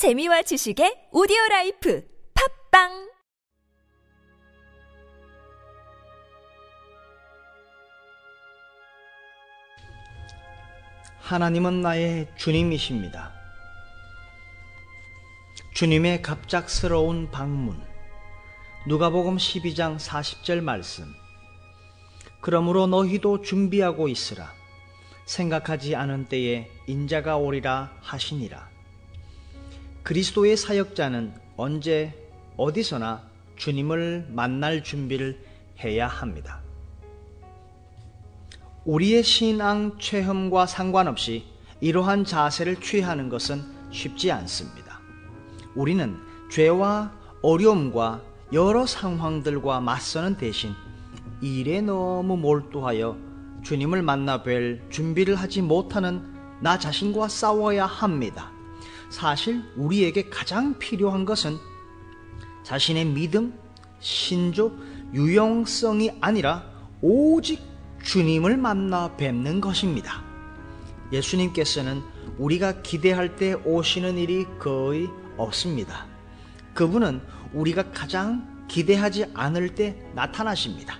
재미와 지식의 오디오 라이프 팝빵 하나님은 나의 주님이십니다. 주님의 갑작스러운 방문. 누가복음 12장 40절 말씀. 그러므로 너희도 준비하고 있으라. 생각하지 않은 때에 인자가 오리라 하시니라. 그리스도의 사역자는 언제 어디서나 주님을 만날 준비를 해야 합니다. 우리의 신앙 체험과 상관없이 이러한 자세를 취하는 것은 쉽지 않습니다. 우리는 죄와 어려움과 여러 상황들과 맞서는 대신 일에 너무 몰두하여 주님을 만나 뵐 준비를 하지 못하는 나 자신과 싸워야 합니다. 사실 우리에게 가장 필요한 것은 자신의 믿음, 신조, 유용성이 아니라 오직 주님을 만나 뵙는 것입니다. 예수님께서는 우리가 기대할 때 오시는 일이 거의 없습니다. 그분은 우리가 가장 기대하지 않을 때 나타나십니다.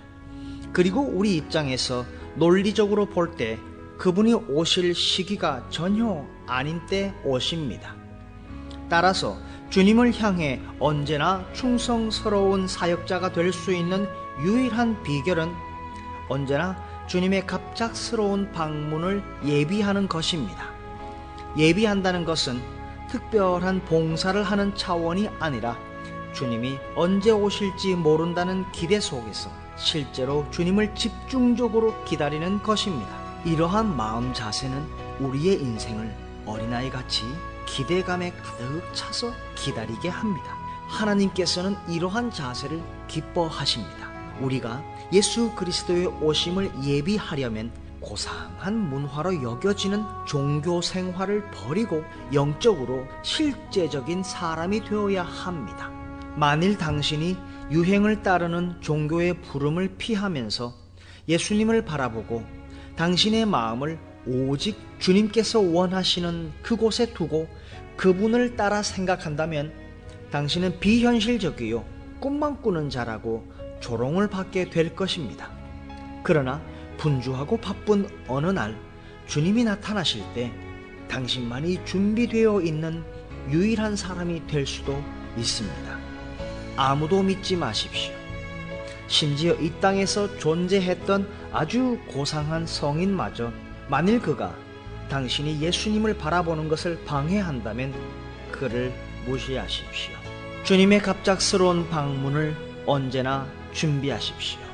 그리고 우리 입장에서 논리적으로 볼 때 그분이 오실 시기가 전혀 아닌 때 오십니다. 따라서 주님을 향해 언제나 충성스러운 사역자가 될 수 있는 유일한 비결은 언제나 주님의 갑작스러운 방문을 예비하는 것입니다. 예비한다는 것은 특별한 봉사를 하는 차원이 아니라 주님이 언제 오실지 모른다는 기대 속에서 실제로 주님을 집중적으로 기다리는 것입니다. 이러한 마음 자세는 우리의 인생을 어린아이 같이 기대감에 가득 차서 기다리게 합니다. 하나님께서는 이러한 자세를 기뻐하십니다. 우리가 예수 그리스도의 오심을 예비하려면 고상한 문화로 여겨지는 종교 생활을 버리고 영적으로 실제적인 사람이 되어야 합니다. 만일 당신이 유행을 따르는 종교의 부름을 피하면서 예수님을 바라보고 당신의 마음을 오직 주님께서 원하시는 그곳에 두고 그분을 따라 생각한다면 당신은 비현실적이요 꿈만 꾸는 자라고 조롱을 받게 될 것입니다. 그러나 분주하고 바쁜 어느 날 주님이 나타나실 때 당신만이 준비되어 있는 유일한 사람이 될 수도 있습니다. 아무도 믿지 마십시오. 심지어 이 땅에서 존재했던 아주 고상한 성인마저 만일 그가 당신이 예수님을 바라보는 것을 방해한다면 그를 무시하십시오. 주님의 갑작스러운 방문을 언제나 준비하십시오.